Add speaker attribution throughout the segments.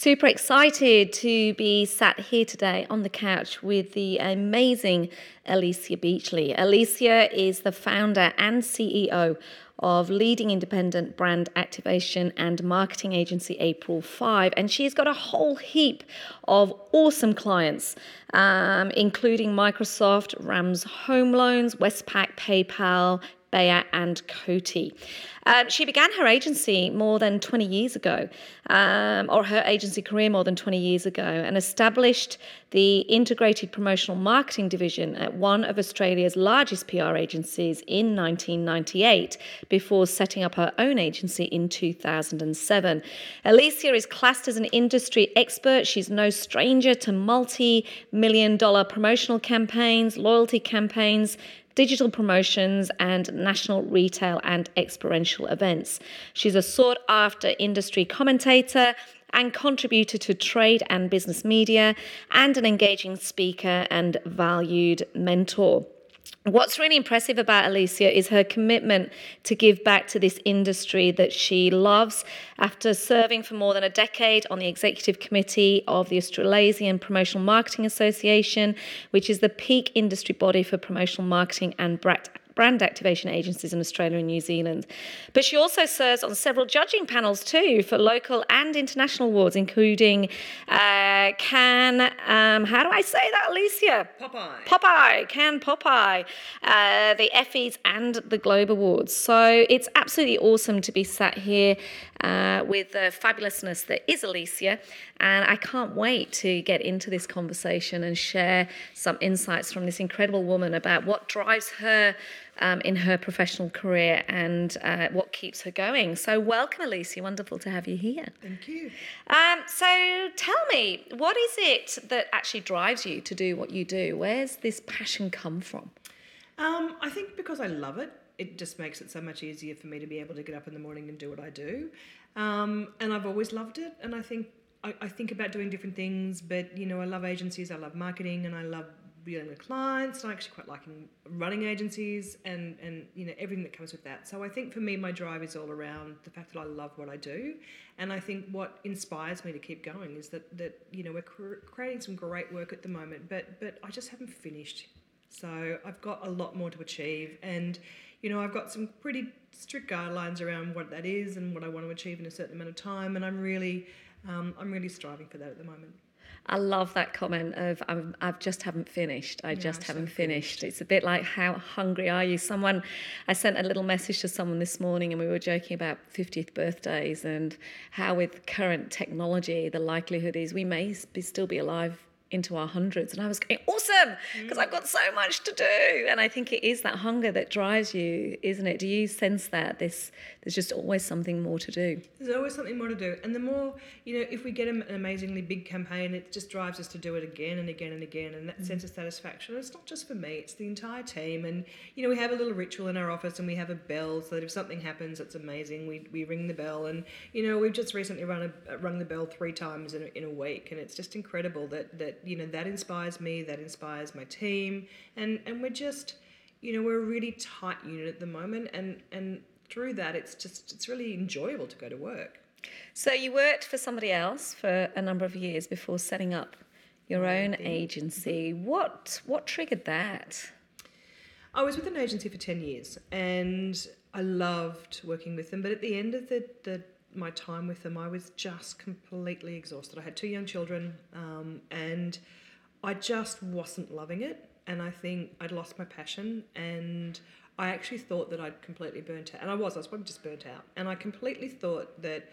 Speaker 1: Super excited to be sat here today on the couch with the amazing Alicia Beachley. Alicia is the founder and CEO of leading independent brand activation and marketing agency April 5. And she's got a whole heap of awesome clients, um, including Microsoft, RAMS Home Loans, Westpac, PayPal, Bayer and Coty. Um, she began her agency more than 20 years ago, um, or her agency career more than 20 years ago, and established the Integrated Promotional Marketing Division at one of Australia's largest PR agencies in 1998 before setting up her own agency in 2007. Alicia is classed as an industry expert. She's no stranger to multi million dollar promotional campaigns, loyalty campaigns, digital promotions, and national retail and experiential events. She's a sought after industry commentator and contributor to trade and business media, and an engaging speaker and valued mentor. What's really impressive about Alicia is her commitment to give back to this industry that she loves. After serving for more than a decade on the executive committee of the Australasian Promotional Marketing Association, which is the peak industry body for promotional marketing and brand activation agencies in Australia and New Zealand. But she also serves on several judging panels too for local and international awards, including uh, Cannes, um, how do I say that, Alicia?
Speaker 2: Popeye.
Speaker 1: Popeye, Cannes Popeye, uh, the Effies and the Globe Awards. So it's absolutely awesome to be sat here uh, with the fabulousness that is Alicia. And I can't wait to get into this conversation and share some insights from this incredible woman about what drives her um, in her professional career and uh, what keeps her going. So, welcome, Alicia. Wonderful to have you here.
Speaker 2: Thank you.
Speaker 1: Um, so, tell me, what is it that actually drives you to do what you do? Where's this passion come from?
Speaker 2: Um, I think because I love it, it just makes it so much easier for me to be able to get up in the morning and do what I do. Um, and I've always loved it. And I think I, I, think about doing different things, but you know, I love agencies, I love marketing, and I love dealing with clients. I actually quite liking running agencies and and you know everything that comes with that. So I think for me, my drive is all around the fact that I love what I do, and I think what inspires me to keep going is that that you know we're cr- creating some great work at the moment, but but I just haven't finished. So I've got a lot more to achieve, and you know I've got some pretty strict guidelines around what that is and what I want to achieve in a certain amount of time, and I'm really um, I'm really striving for that at the moment.
Speaker 1: I love that comment of I'm, I've just haven't finished. I just haven't so finished. finished. It's a bit like how hungry are you? Someone, I sent a little message to someone this morning, and we were joking about 50th birthdays and how with current technology, the likelihood is we may be, still be alive into our hundreds. And I was going, awesome, because. I've got so much to do. And I think it is that hunger that drives you, isn't it? Do you sense that this there's just always something more to do?
Speaker 2: There's always something more to do. And the more, you know, if we get an amazingly big campaign, it just drives us to do it again and again and again. And that mm. sense of satisfaction, it's not just for me, it's the entire team. And, you know, we have a little ritual in our office and we have a bell so that if something happens, it's amazing. We, we ring the bell. And, you know, we've just recently run a, rung the bell three times in a, in a week. And it's just incredible that, that you know that inspires me that inspires my team. And and we're just you know we're a really tight unit at the moment. And and through that it's just it's really enjoyable to go to work.
Speaker 1: So you worked for somebody else for a number of years before setting up your oh, own agency. What what triggered that?
Speaker 2: I was with an agency for 10 years and I loved working with them. But at the end of the, the my time with them, I was just completely exhausted. I had two young children, um, and I just wasn't loving it. And I think I'd lost my passion, and I actually thought that I'd completely burnt out. And I was, I was probably just burnt out. And I completely thought that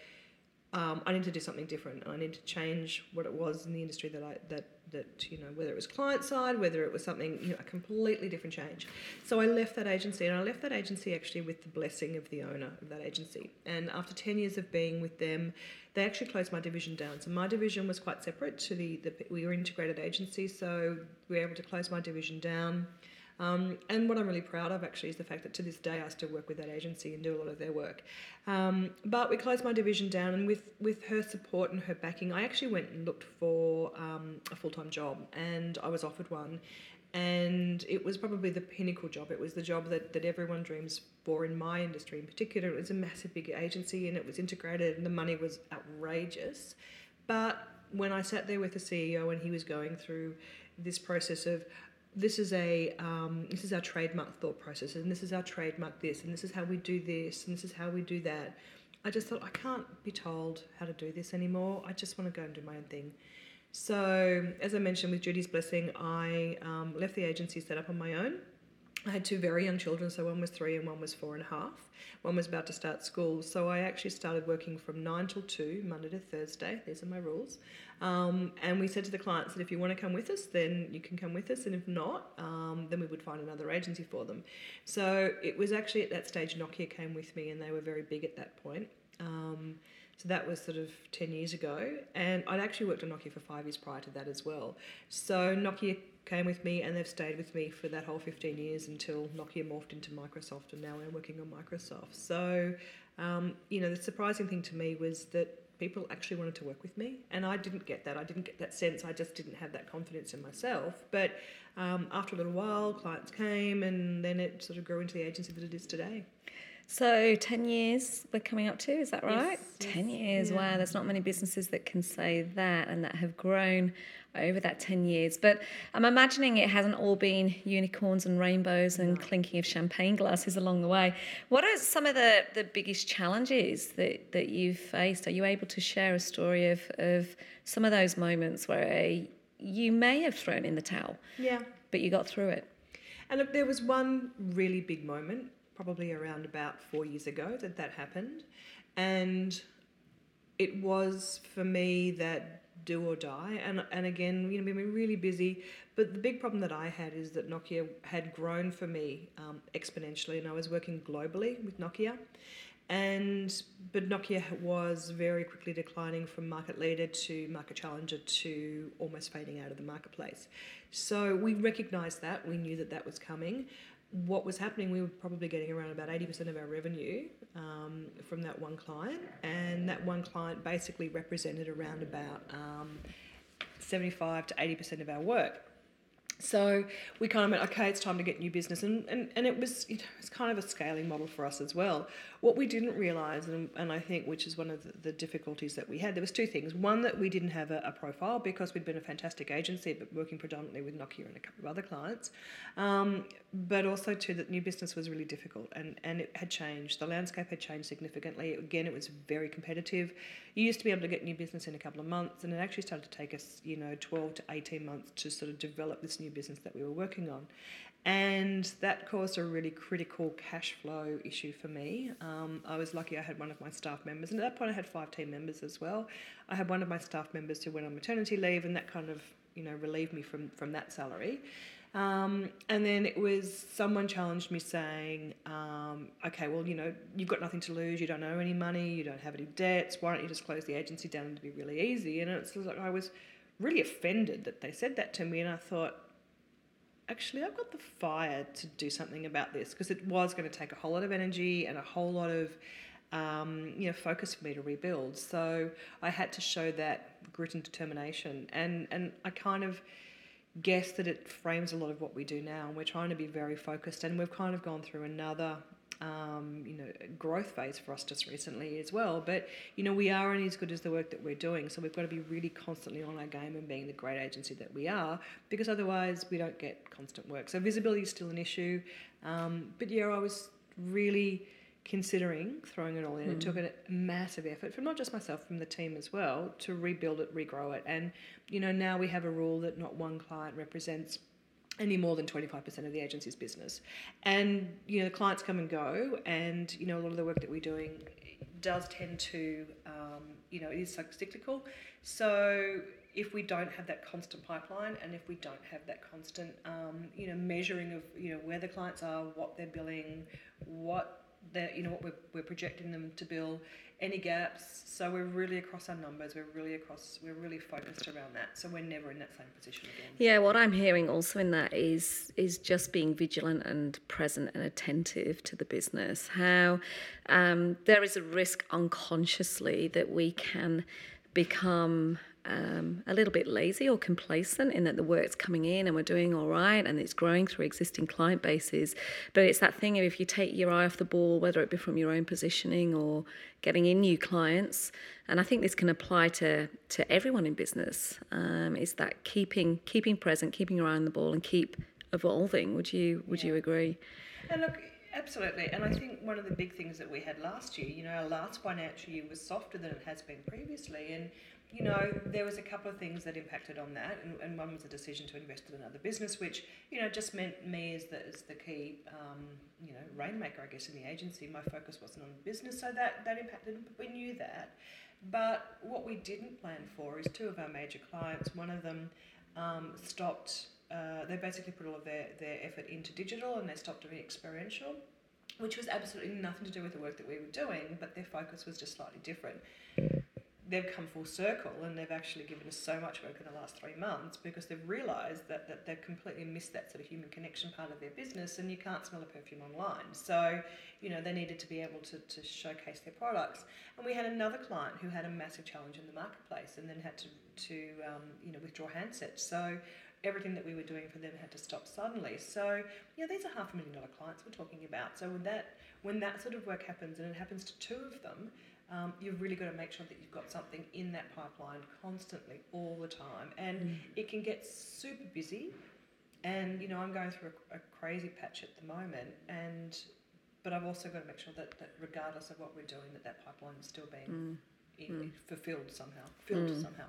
Speaker 2: um, I need to do something different, and I need to change what it was in the industry that I that that you know whether it was client side, whether it was something you know a completely different change. So I left that agency, and I left that agency actually with the blessing of the owner of that agency. And after ten years of being with them, they actually closed my division down. So my division was quite separate to the, the we were integrated agency, so we were able to close my division down. Um, and what I'm really proud of actually is the fact that to this day I still work with that agency and do a lot of their work. Um, but we closed my division down, and with, with her support and her backing, I actually went and looked for um, a full time job, and I was offered one. And it was probably the pinnacle job. It was the job that, that everyone dreams for in my industry in particular. It was a massive big agency and it was integrated, and the money was outrageous But when I sat there with the CEO and he was going through this process of this is a um, this is our trademark thought process and this is our trademark this and this is how we do this and this is how we do that. I just thought i can't be told how to do this anymore. I just want to go and do my own thing. So as i mentioned with judy's blessing i um, left the agency set up on my own I had two very young children, so one was three and one was four and a half. One was about to start school, so I actually started working from nine till two, Monday to Thursday. These are my rules. Um, and we said to the clients that if you want to come with us, then you can come with us, and if not, um, then we would find another agency for them. So it was actually at that stage Nokia came with me, and they were very big at that point. Um, so that was sort of 10 years ago. And I'd actually worked on Nokia for five years prior to that as well. So Nokia came with me and they've stayed with me for that whole 15 years until Nokia morphed into Microsoft and now we're working on Microsoft. So, um, you know, the surprising thing to me was that people actually wanted to work with me and I didn't get that. I didn't get that sense. I just didn't have that confidence in myself. But um, after a little while, clients came and then it sort of grew into the agency that it is today.
Speaker 1: So 10 years we're coming up to, is that right?
Speaker 2: Yes,
Speaker 1: 10
Speaker 2: yes,
Speaker 1: years,
Speaker 2: yeah.
Speaker 1: wow, there's not many businesses that can say that and that have grown over that 10 years. But I'm imagining it hasn't all been unicorns and rainbows and clinking of champagne glasses along the way. What are some of the, the biggest challenges that, that you've faced? Are you able to share a story of, of some of those moments where you may have thrown in the towel,
Speaker 2: Yeah.
Speaker 1: but you got through it?
Speaker 2: And there was one really big moment, probably around about four years ago, that that happened. And it was for me that do or die. And, and again, you know, we've been really busy. But the big problem that I had is that Nokia had grown for me um, exponentially, and I was working globally with Nokia. And but Nokia was very quickly declining from market leader to market challenger to almost fading out of the marketplace. So we recognised that. We knew that that was coming. What was happening? We were probably getting around about eighty percent of our revenue um, from that one client, and that one client basically represented around about um, seventy-five to eighty percent of our work. So we kind of went, okay, it's time to get new business. And, and, and it was know, it's kind of a scaling model for us as well. What we didn't realise, and, and I think which is one of the, the difficulties that we had, there was two things. One, that we didn't have a, a profile because we'd been a fantastic agency, but working predominantly with Nokia and a couple of other clients. Um, but also, too, that new business was really difficult and, and it had changed. The landscape had changed significantly. Again, it was very competitive. You used to be able to get new business in a couple of months, and it actually started to take us, you know, 12 to 18 months to sort of develop this new business that we were working on. And that caused a really critical cash flow issue for me. Um, I was lucky I had one of my staff members, and at that point I had five team members as well. I had one of my staff members who went on maternity leave, and that kind of, you know, relieved me from, from that salary. Um, and then it was someone challenged me saying, um, okay, well, you know, you've got nothing to lose, you don't owe any money, you don't have any debts, why don't you just close the agency down it'd be really easy? And it's like I was really offended that they said that to me, and I thought, actually, I've got the fire to do something about this because it was going to take a whole lot of energy and a whole lot of um, you know focus for me to rebuild. So I had to show that grit and determination, and and I kind of guess that it frames a lot of what we do now. And we're trying to be very focused, and we've kind of gone through another. Um, you know, growth phase for us just recently as well. But you know, we are only as good as the work that we're doing, so we've got to be really constantly on our game and being the great agency that we are, because otherwise we don't get constant work. So visibility is still an issue. Um, but yeah, I was really considering throwing it all in. It took a massive effort from not just myself, from the team as well, to rebuild it, regrow it. And, you know, now we have a rule that not one client represents any more than 25% of the agency's business. And, you know, the clients come and go, and, you know, a lot of the work that we're doing does tend to, um, you know, it is cyclical. So if we don't have that constant pipeline and if we don't have that constant, um, you know, measuring of, you know, where the clients are, what they're billing, what they're, you know, what we're, we're projecting them to bill, any gaps. So we're really across our numbers. We're really across. We're really focused around that. So we're never in that same position again.
Speaker 1: Yeah, what I'm hearing also in that is is just being vigilant and present and attentive to the business. How um, there is a risk unconsciously that we can become um, a little bit lazy or complacent in that the work's coming in and we're doing all right and it's growing through existing client bases. But it's that thing of if you take your eye off the ball, whether it be from your own positioning or getting in new clients, and I think this can apply to to everyone in business. Um, is that keeping keeping present, keeping your eye on the ball, and keep evolving. Would you Would yeah. you agree?
Speaker 2: And look, absolutely. And I think one of the big things that we had last year, you know, our last financial year was softer than it has been previously, and you know, there was a couple of things that impacted on that, and, and one was a decision to invest in another business, which you know just meant me as the as the key um, you know rainmaker, I guess, in the agency. My focus wasn't on business, so that that impacted. We knew that, but what we didn't plan for is two of our major clients. One of them um, stopped. Uh, they basically put all of their, their effort into digital and they stopped doing experiential, which was absolutely nothing to do with the work that we were doing, but their focus was just slightly different they've come full circle and they've actually given us so much work in the last three months because they've realised that, that they've completely missed that sort of human connection part of their business and you can't smell a perfume online. So, you know, they needed to be able to, to showcase their products. And we had another client who had a massive challenge in the marketplace and then had to, to um, you know, withdraw handsets. So everything that we were doing for them had to stop suddenly. So, you know, these are half a million dollar clients we're talking about. So when that, when that sort of work happens and it happens to two of them, um, you've really got to make sure that you've got something in that pipeline constantly, all the time. And mm. it can get super busy. And, you know, I'm going through a, a, crazy patch at the moment. And, but I've also got to make sure that, that regardless of what we're doing, that that pipeline is still being mm. In, mm. fulfilled somehow, filled mm. somehow.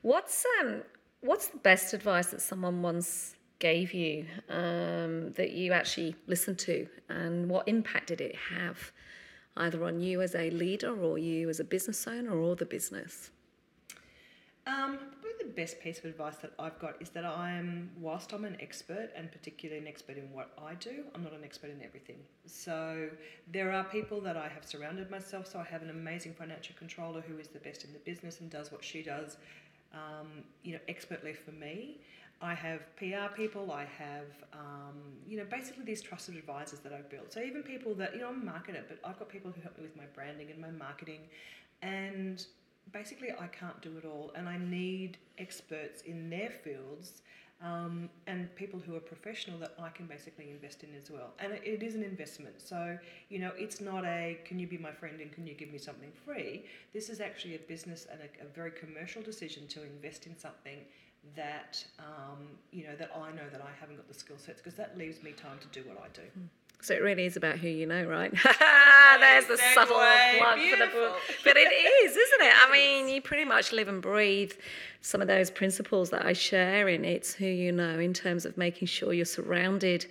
Speaker 1: What's, um, what's the best advice that someone once gave you um, that you actually listened to and what impact did it have either on you as a leader or you as a business owner or the business?
Speaker 2: Um, probably the best piece of advice that I've got is that I am, whilst I'm an expert and particularly an expert in what I do, I'm not an expert in everything. So there are people that I have surrounded myself. So I have an amazing financial controller who is the best in the business and does what she does, um, you know, expertly for me. I have PR people, I have, um, you know, basically these trusted advisors that I've built. So even people that, you know, I'm a marketer, but I've got people who help me with my branding and my marketing. And basically, I can't do it all. And I need experts in their fields um, and people who are professional that I can basically invest in as well. And it, it is an investment. So, you know, it's not a can you be my friend and can you give me something free? This is actually a business and a, a very commercial decision to invest in something that um, you know that I know that I haven't got the skill sets because that leaves me time to do what I do. Hmm.
Speaker 1: So it really is about who you know, right? There's the subtle plug for the book. But it is, isn't it? I mean, you pretty much live and breathe some of those principles that I share in It's Who You Know in terms of making sure you're surrounded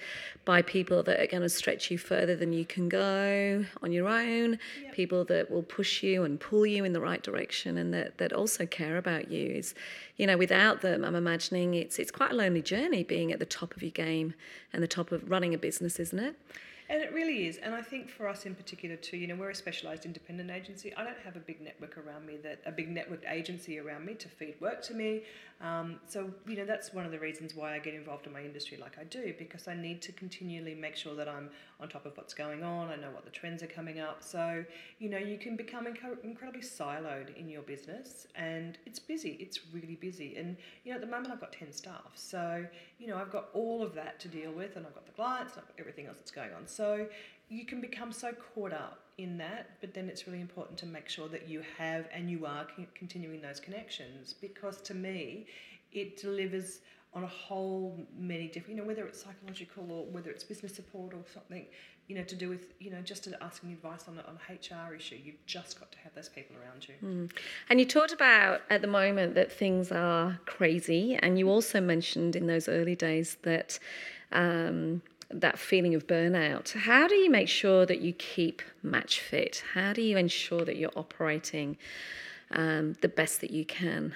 Speaker 1: by people that are going to stretch you further than you can go on your own, yep. people that will push you and pull you in the right direction and that, that also care about you. Is, you know, without them, I'm imagining it's, it's quite a lonely journey being at the top of your game and the top of running a business, isn't it?
Speaker 2: And it really is. And I think for us in particular too, you know, we're a specialised independent agency. I don't have a big network around me that a big networked agency around me to feed work to me. Um, so you know, that's one of the reasons why I get involved in my industry like I do because I need to continually make sure that I'm on top of what's going on. I know what the trends are coming up. So you know, you can become inc- incredibly siloed in your business, and it's busy. It's really busy. And you know, at the moment I've got ten staff, so you know, I've got all of that to deal with, and I've got the clients, and everything else that's going on. So you can become so caught up in that, but then it's really important to make sure that you have and you are continuing those connections because to me, it delivers on a whole many different, you know, whether it's psychological or whether it's business support or something, you know, to do with, you know, just asking advice on, on a HR issue. You've just got to have those people around you.
Speaker 1: Mm. And you talked about at the moment that things are crazy, and you also mentioned in those early days that. Um, that feeling of burnout. How do you make sure that you keep match fit? How do you ensure that you're operating um, the best that you can?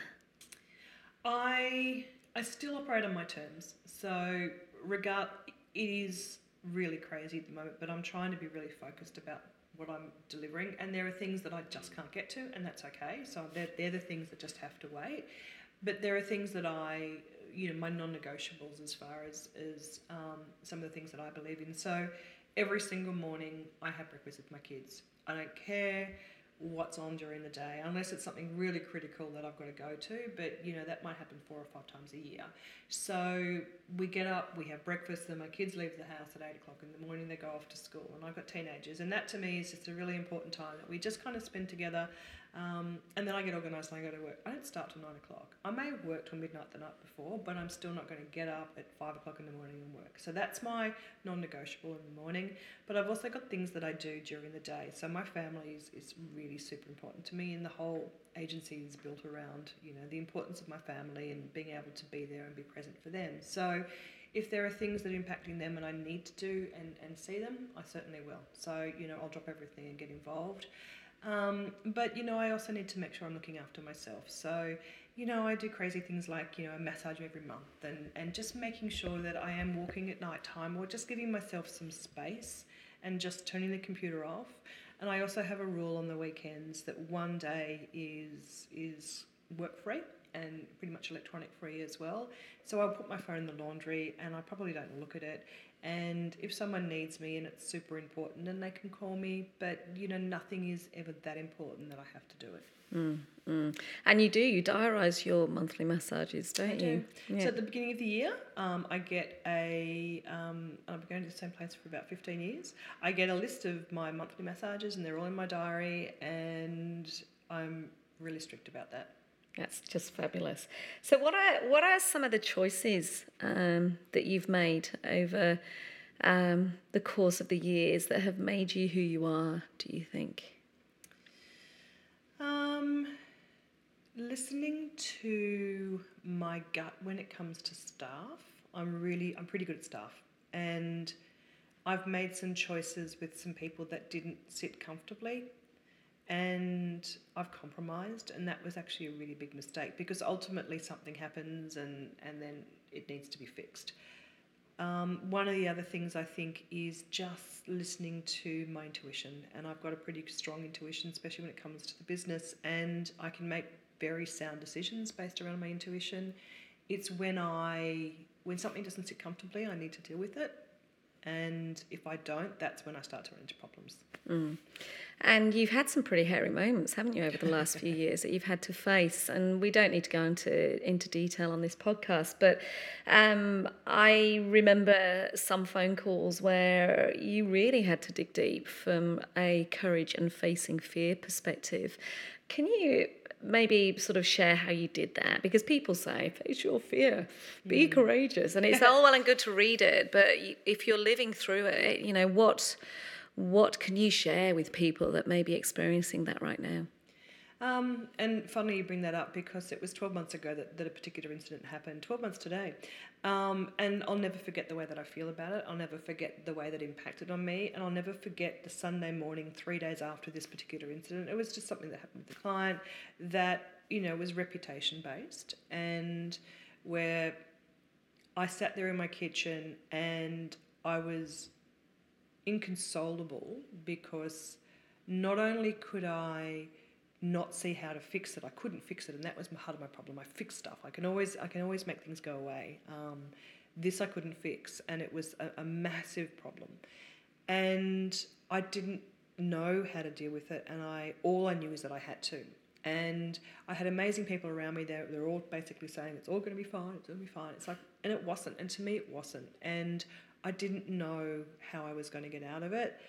Speaker 2: I I still operate on my terms. So regard it is really crazy at the moment, but I'm trying to be really focused about what I'm delivering. And there are things that I just can't get to, and that's okay. So they're, they're the things that just have to wait. But there are things that I you know my non-negotiables as far as as um, some of the things that I believe in. So every single morning I have breakfast with my kids. I don't care what's on during the day, unless it's something really critical that I've got to go to. But you know that might happen four or five times a year. So we get up, we have breakfast, then my kids leave the house at eight o'clock in the morning. They go off to school, and I've got teenagers, and that to me is just a really important time that we just kind of spend together. Um, and then I get organised and I go to work. I don't start till nine o'clock. I may have worked till midnight the night before, but I'm still not going to get up at five o'clock in the morning and work. So that's my non negotiable in the morning. But I've also got things that I do during the day. So my family is, is really super important to me, and the whole agency is built around you know the importance of my family and being able to be there and be present for them. So if there are things that are impacting them and I need to do and, and see them, I certainly will. So, you know, I'll drop everything and get involved. Um, but you know, I also need to make sure I'm looking after myself. So, you know, I do crazy things like you know, a massage every month, and and just making sure that I am walking at night time, or just giving myself some space, and just turning the computer off. And I also have a rule on the weekends that one day is is work free and pretty much electronic free as well. So I'll put my phone in the laundry and I probably don't look at it. And if someone needs me and it's super important, then they can call me. But you know, nothing is ever that important that I have to do it.
Speaker 1: Mm, mm. And you do, you diarise your monthly massages, don't
Speaker 2: I
Speaker 1: you?
Speaker 2: do. Yeah. So at the beginning of the year, um, I get a, um, I've been going to the same place for about 15 years. I get a list of my monthly massages and they're all in my diary and I'm really strict about that.
Speaker 1: That's just fabulous. So, what are what are some of the choices um, that you've made over um, the course of the years that have made you who you are? Do you think?
Speaker 2: Um, listening to my gut when it comes to staff, I'm really I'm pretty good at staff, and I've made some choices with some people that didn't sit comfortably and I've compromised, and that was actually a really big mistake because ultimately something happens and, and then it needs to be fixed. Um, one of the other things I think is just listening to my intuition, and I've got a pretty strong intuition, especially when it comes to the business, and I can make very sound decisions based around my intuition. It's when I when something doesn't sit comfortably, I need to deal with it, and if I don't, that's when I start to run into problems.
Speaker 1: Mm. And you've had some pretty hairy moments, haven't you, over the last few years that you've had to face? And we don't need to go into into detail on this podcast, but um, I remember some phone calls where you really had to dig deep from a courage and facing fear perspective. Can you maybe sort of share how you did that because people say face your fear be mm. courageous and it's all well and good to read it but if you're living through it you know what what can you share with people that may be experiencing that right now?
Speaker 2: Um, and funny you bring that up because it was 12 months ago that, that a particular incident happened, 12 months today. Um, and I'll never forget the way that I feel about it. I'll never forget the way that impacted on me. And I'll never forget the Sunday morning, three days after this particular incident. It was just something that happened with the client that, you know, was reputation based and where I sat there in my kitchen and I was inconsolable because not only could I not see how to fix it, I couldn't fix it, and that was part of my problem. I fix stuff. I can always I can always make things go away. Um, this I couldn't fix, and it was a, a massive problem. And I didn't know how to deal with it, and I all I knew is that I had to. And I had amazing people around me. They're, they're all basically saying it's all going to be fine. It's going to be fine. It's like, and it wasn't. And to me, it wasn't. And I didn't know how I was going to get out of it.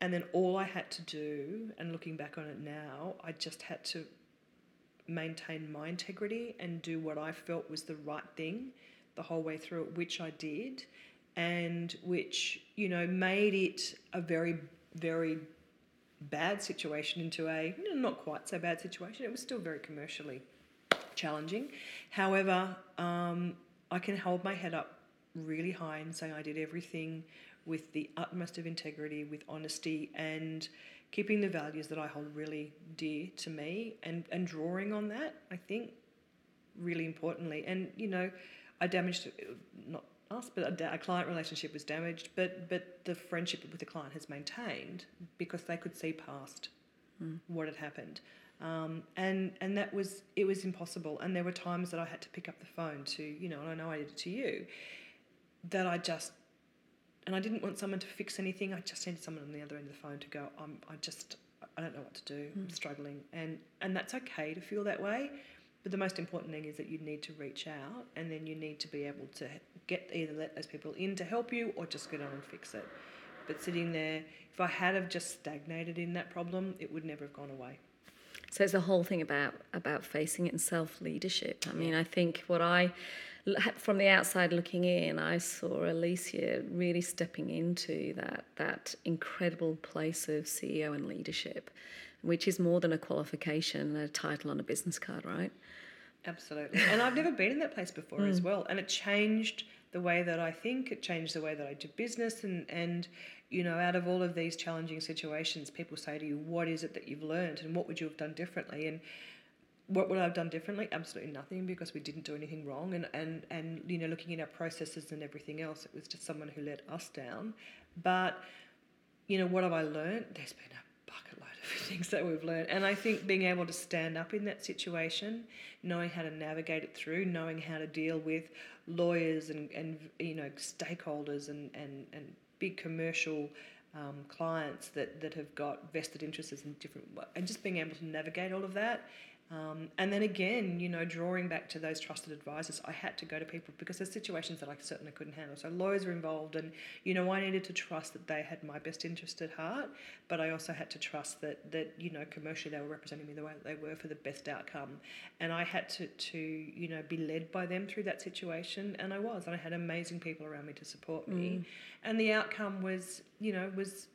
Speaker 2: And then all I had to do, and looking back on it now, I just had to maintain my integrity and do what I felt was the right thing the whole way through it, which I did, and which, you know, made it a very, very bad situation into a you know, not quite so bad situation. It was still very commercially challenging. However, um, I can hold my head up really high and say I did everything with the utmost of integrity, with honesty, and keeping the values that I hold really dear to me and, and drawing on that, I think, really importantly. And, you know, I damaged, not us, but a, a, client relationship was damaged, but, but the friendship with the client has maintained because they could see past mm. what had happened. Um, and and that was it was impossible and there were times that I had to pick up the phone to you know and I know I did it to you that I just, and I didn't want someone to fix anything. I just needed someone on the other end of the phone to go, I'm, I just, I don't know what to do. I'm mm. struggling, and and that's okay to feel that way. But the most important thing is that you need to reach out, and then you need to be able to get either let those people in to help you, or just get on and fix it. But sitting there, if I had have just stagnated in that problem, it would never have gone away.
Speaker 1: So it's the whole thing about about facing it and self leadership. I mean, I think what I from the outside looking in, I saw Alicia really stepping into that that incredible place of CEO and leadership, which is more than a qualification, a title on a business card, right?
Speaker 2: Absolutely. And I've never been in that place before as hmm. well. And it changed the way that I think, it changed the way that I do business and and you know, out of all of these challenging situations, people say to you, What is it that you've learned and what would you have done differently? And what would I have done differently? Absolutely nothing because we didn't do anything wrong. And, and, and you know, looking at our processes and everything else, it was just someone who let us down. But, you know, what have I learned? There's been a bucket load of things that we've learned. And I think being able to stand up in that situation, knowing how to navigate it through, knowing how to deal with lawyers and, and you know, stakeholders and, and, and big commercial um, clients that, that have got vested interests in different and just being able to navigate all of that um, and then again, you know, drawing back to those trusted advisors, I had to go to people because there's situations that I certainly couldn't handle. So lawyers were involved, and you know, I needed to trust that they had my best interest at heart, but I also had to trust that that you know, commercially they were representing me the way that they were for the best outcome, and I had to to you know be led by them through that situation, and I was, and I had amazing people around me to support me, mm. and the outcome was you know was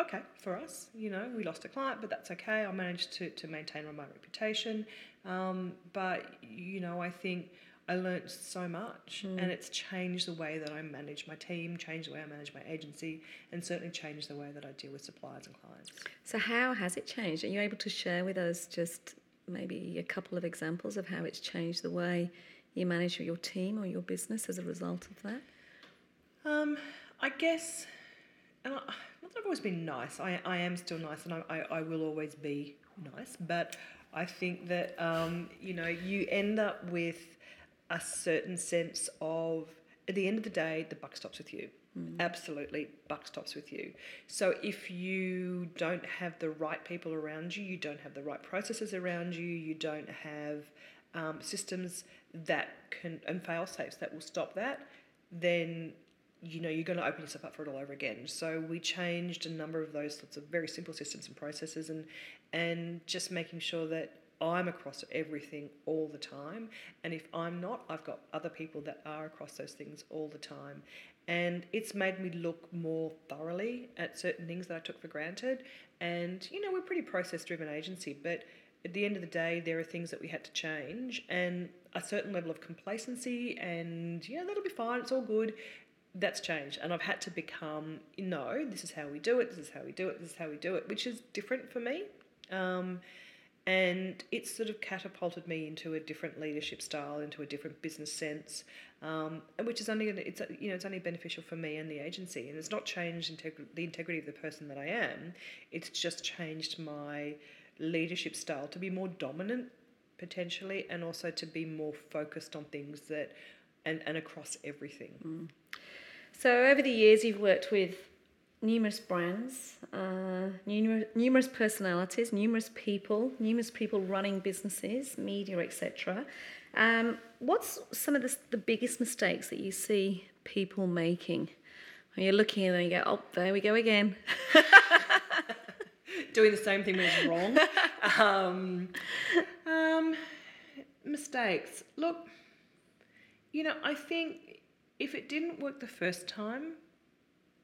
Speaker 2: okay for us. You know, we lost a client, but that's okay. I managed to, to maintain my reputation. Um, but, you know, I think I learnt so much mm. and it's changed the way that I manage my team, changed the way I manage my agency, and certainly changed the way that I deal with suppliers and clients.
Speaker 1: So, how has it changed? Are you able to share with us just maybe a couple of examples of how it's changed the way you manage your team or your business as a result of that?
Speaker 2: Um, I guess, and I, I've always been nice. I, I am still nice, and I, I, I will always be nice. But I think that um, you know you end up with a certain sense of at the end of the day, the buck stops with you. Mm. Absolutely, buck stops with you. So if you don't have the right people around you, you don't have the right processes around you, you don't have um, systems that can and fail safes that will stop that, then you know you're going to open yourself up for it all over again. So we changed a number of those sorts of very simple systems and processes and and just making sure that I'm across everything all the time. And if I'm not I've got other people that are across those things all the time. And it's made me look more thoroughly at certain things that I took for granted. And you know we're pretty process driven agency but at the end of the day, there are things that we had to change, and a certain level of complacency, and yeah, that'll be fine, it's all good that's changed and I've had to become no this is how we do it this is how we do it this is how we do it which is different for me. Um, and it's sort of catapulted me into a different leadership style into a different business sense um, which is only it's you know it's only beneficial for me and the agency and it's not changed integ- the integrity of the person that I am it's just changed my leadership style to be more dominant potentially and also to be more focused on things that and, and across everything mm.
Speaker 1: So over the years, you've worked with numerous brands, uh, numerous, numerous personalities, numerous people, numerous people running businesses, media, etc. Um, what's some of the, the biggest mistakes that you see people making? When you're looking and you go, oh, there we go again.
Speaker 2: Doing the same thing when it's wrong. um, um, mistakes. Look, you know, I think if it didn't work the first time,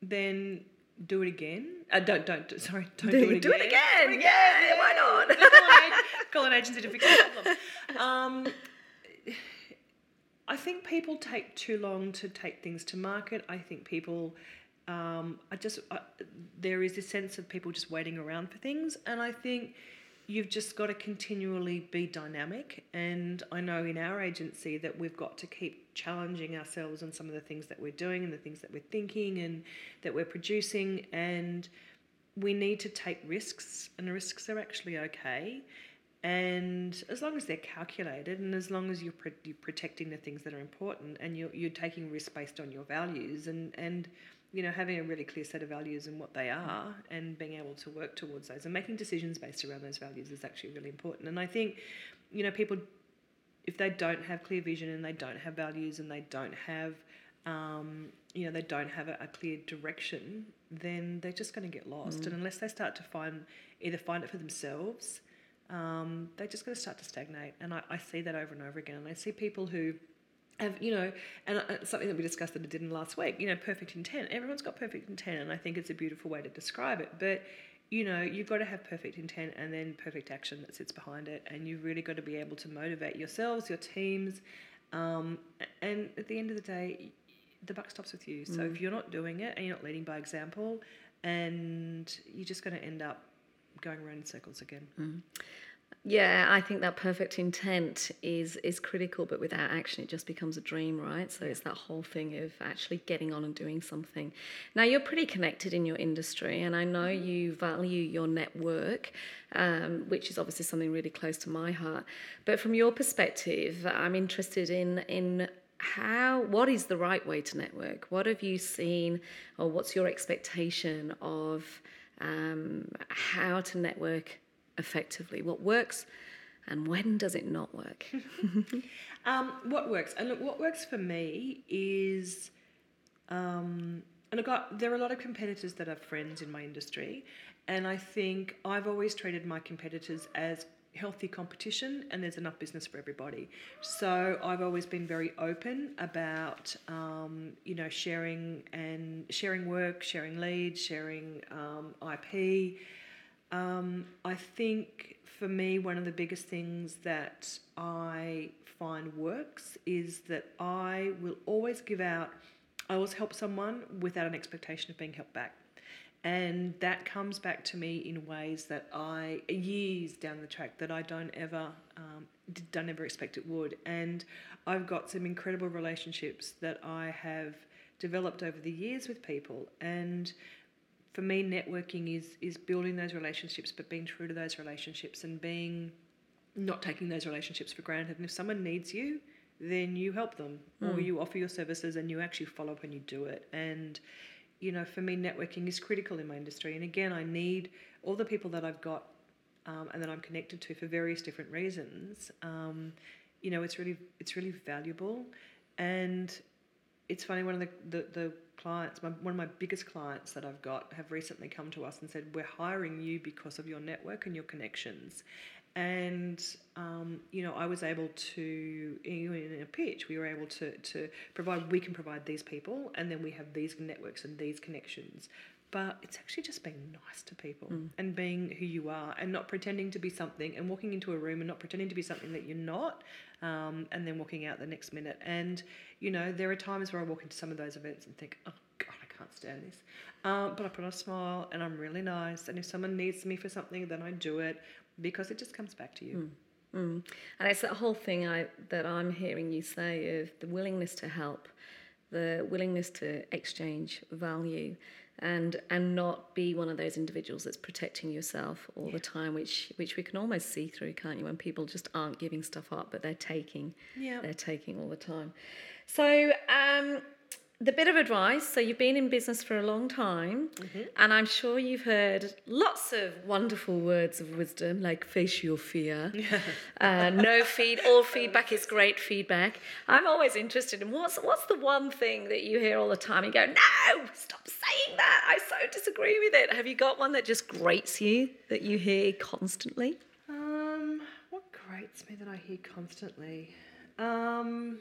Speaker 2: then do it again. Uh, don't don't sorry, don't do, do, it,
Speaker 1: do
Speaker 2: again.
Speaker 1: it again. Do it again. Yeah, yeah, why not?
Speaker 2: call, an, agency to fix the problem. Um, I think people take too long to take things to market. I think people, um, I just uh, there is a sense of people just waiting around for things, and I think you've just got to continually be dynamic. And I know in our agency that we've got to keep challenging ourselves on some of the things that we're doing and the things that we're thinking and that we're producing. And we need to take risks, and risks are actually okay. And as long as they're calculated, and as long as you're, you're protecting the things that are important, and you're, you're taking risks based on your values, and and you know, having a really clear set of values and what they are, and being able to work towards those and making decisions based around those values is actually really important. And I think, you know, people, if they don't have clear vision and they don't have values and they don't have, um, you know, they don't have a, a, clear direction, then they're just going to get lost. Mm. And unless they start to find either find it for themselves, um, they're just going to start to stagnate. And I, I see that over and over again. And I see people who have, you know, and uh, something that we discussed that I did in last week, you know, perfect intent. Everyone's got perfect intent, and I think it's a beautiful way to describe it. But, you know, you've got to have perfect intent and then perfect action that sits behind it. And you've really got to be able to motivate yourselves, your teams. Um, and at the end of the day, the buck stops with you. So mm. if you're not doing it and you're not leading by example, and you're just going to end up going around in circles again.
Speaker 1: Mm. Yeah, I think that perfect intent is is critical, but without action, it just becomes a dream, right? So it's that whole thing of actually getting on and doing something. Now you're pretty connected in your industry, and I know mm-hmm. you value your network, um, which is obviously something really close to my heart. But from your perspective, I'm interested in in how what is the right way to network? What have you seen, or what's your expectation of um, how to network? Effectively? What works and when does it not work?
Speaker 2: um, what works? And look, what works for me is, um, and I got there are a lot of competitors that are friends in my industry, and I think I've always treated my competitors as healthy competition and there's enough business for everybody. So I've always been very open about um, you know sharing and sharing work, sharing leads, sharing um, IP. Um, I think for me, one of the biggest things that I find works is that I will always give out, I always help someone without an expectation of being helped back. And that comes back to me in ways that I, years down the track, that I don't ever, um, don't ever expect it would. And I've got some incredible relationships that I have developed over the years with people. And for me, networking is is building those relationships, but being true to those relationships and being not taking those relationships for granted. And if someone needs you, then you help them mm. or hmm. you offer your services and you actually follow up and you do it. And you know, for me, networking is critical in my industry. And again, I need all the people that I've got um, and that I'm connected to for various different reasons. Um, you know, it's really it's really valuable, and it's funny. One of the the, the clients, my, one of my biggest clients that I've got, have recently come to us and said, We're hiring you because of your network and your connections. And, um, you know, I was able to, in a pitch, we were able to, to provide, we can provide these people, and then we have these networks and these connections but it's actually just being nice to people mm. and being who you are and not pretending to be something and walking into a room and not pretending to be something that you're not um, and then walking out the next minute and you know there are times where i walk into some of those events and think oh god i can't stand this um, but i put on a smile and i'm really nice and if someone needs me for something then i do it because it just comes back to you
Speaker 1: mm. Mm. And it's that whole thing I, that I'm hearing you say of the willingness to help, the willingness to exchange value, and and not be one of those individuals that's protecting yourself all yeah. the time which which we can almost see through can't you when people just aren't giving stuff up but they're taking yeah they're taking all the time so um the bit of advice so you've been in business for a long time mm-hmm. and i'm sure you've heard lots of wonderful words of wisdom like face your fear. Uh, no feed all feedback is great feedback. I'm always interested in what's what's the one thing that you hear all the time and go no stop saying that. I so disagree with it. Have you got one that just grates you that you hear constantly?
Speaker 2: Um what grates me that i hear constantly? Um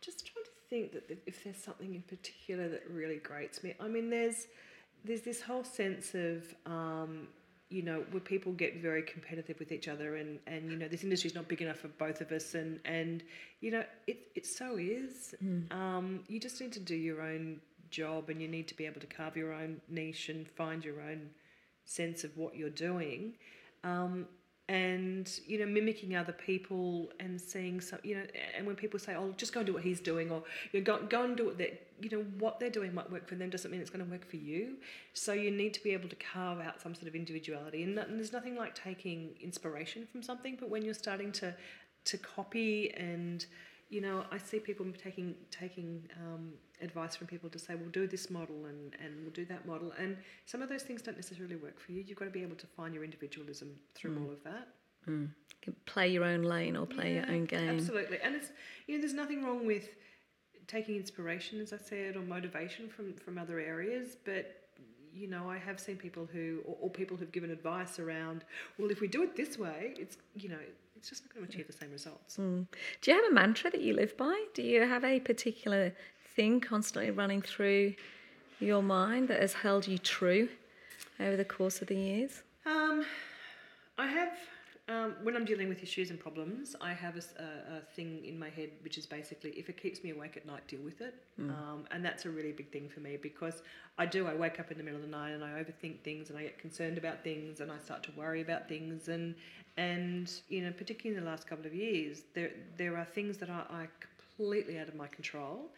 Speaker 2: just trying to think that if there's something in particular that really grates me. I mean, there's there's this whole sense of um, you know where people get very competitive with each other and and you know this industry is not big enough for both of us and and you know it it so is. Mm. Um, you just need to do your own job and you need to be able to carve your own niche and find your own sense of what you're doing. Um, and you know mimicking other people and seeing some you know and when people say oh just go and do what he's doing or you know, go, go and do what they you know what they're doing might work for them doesn't mean it's going to work for you. So you need to be able to carve out some sort of individuality. And, and there's nothing like taking inspiration from something but when you're starting to to copy and you know, I see people taking taking um, advice from people to say, "We'll do this model and and we'll do that model," and some of those things don't necessarily work for you. You've got to be able to find your individualism through all of that.
Speaker 1: Mm. You can play your own lane or play your own game.
Speaker 2: Absolutely, and it's you know, there's nothing wrong with taking inspiration, as I said, or motivation from from other areas, but. You know, I have seen people who, or, or people who've given advice around. Well, if we do it this way, it's you know, it's just not going to achieve the same results.
Speaker 1: Mm. Do you have a mantra that you live by? Do you have a particular thing constantly running through your mind that has held you true over the course of the years?
Speaker 2: Um, I have, um, when I'm dealing with issues and problems, I have a thing in my head which is basically if it keeps me awake at night, deal with it. Um, and that's a really big thing for me because I do, I wake up in the middle of the night and I overthink things and I get concerned about things and I start to worry about things. And, and you know, particularly in the last couple of years, there, there are things that are, are completely out of my control.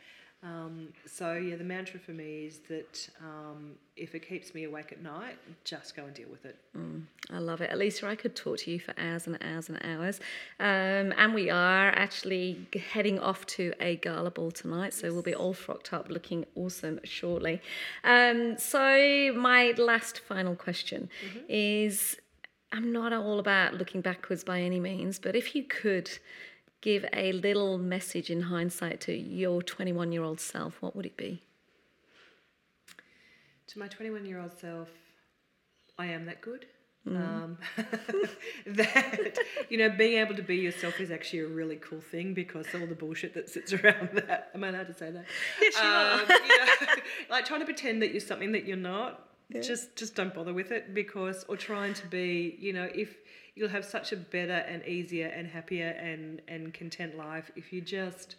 Speaker 2: Um, so yeah, the mantra for me is that um, if it keeps me awake at night, just go and deal with it.
Speaker 1: Mm, I love it. Alicia, I could talk to you for hours and hours and hours. Um, and we are actually heading off to a gala ball tonight, so we'll be all frocked up looking awesome shortly. Um, so, my last final question is I'm not all about looking backwards by any means, but if you could give a little message in hindsight to your 21 year old self, what would it be?
Speaker 2: To my 21 year old self, I am that good. Um, that you know, being able to be yourself is actually a really cool thing because all the bullshit that sits around that. Am I allowed to say that?
Speaker 1: Yes, you are.
Speaker 2: Um, you know, like trying to pretend that you're something that you're not. Just, just don't bother with it because, or trying to be, you know, if you'll have such a better and easier and happier and and content life if you just,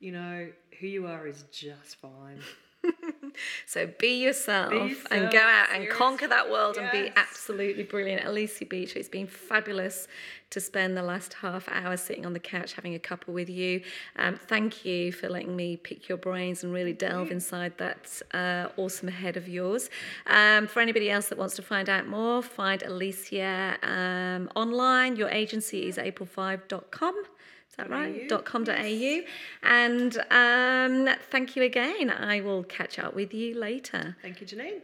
Speaker 2: you know, who you are is just fine.
Speaker 1: So be yourself,
Speaker 2: Be
Speaker 1: and go
Speaker 2: yourself,
Speaker 1: out and conquer that world and be absolutely brilliant. Alicia Beach, it's been fabulous to spend the last half hour sitting on the couch having a cuppa with you. Um, thank you for letting me pick your brains and really delve inside that uh, awesome head of yours. Um, for anybody else that wants to find out more, find Alicia um, online. Your agency is april5.com. That right?
Speaker 2: .au,
Speaker 1: Dot .com.au. And um, thank you again. I will catch up with you later.
Speaker 2: Thank you, Janine.